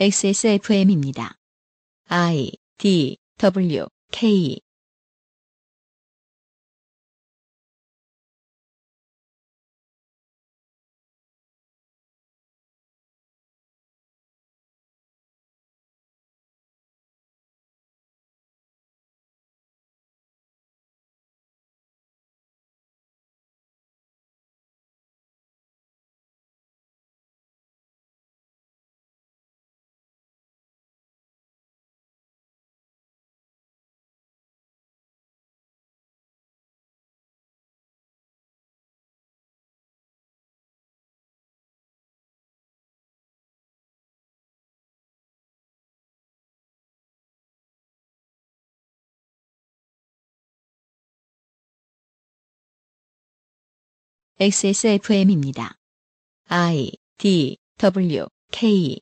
XSFM입니다. I D W K XSFM입니다. I D W K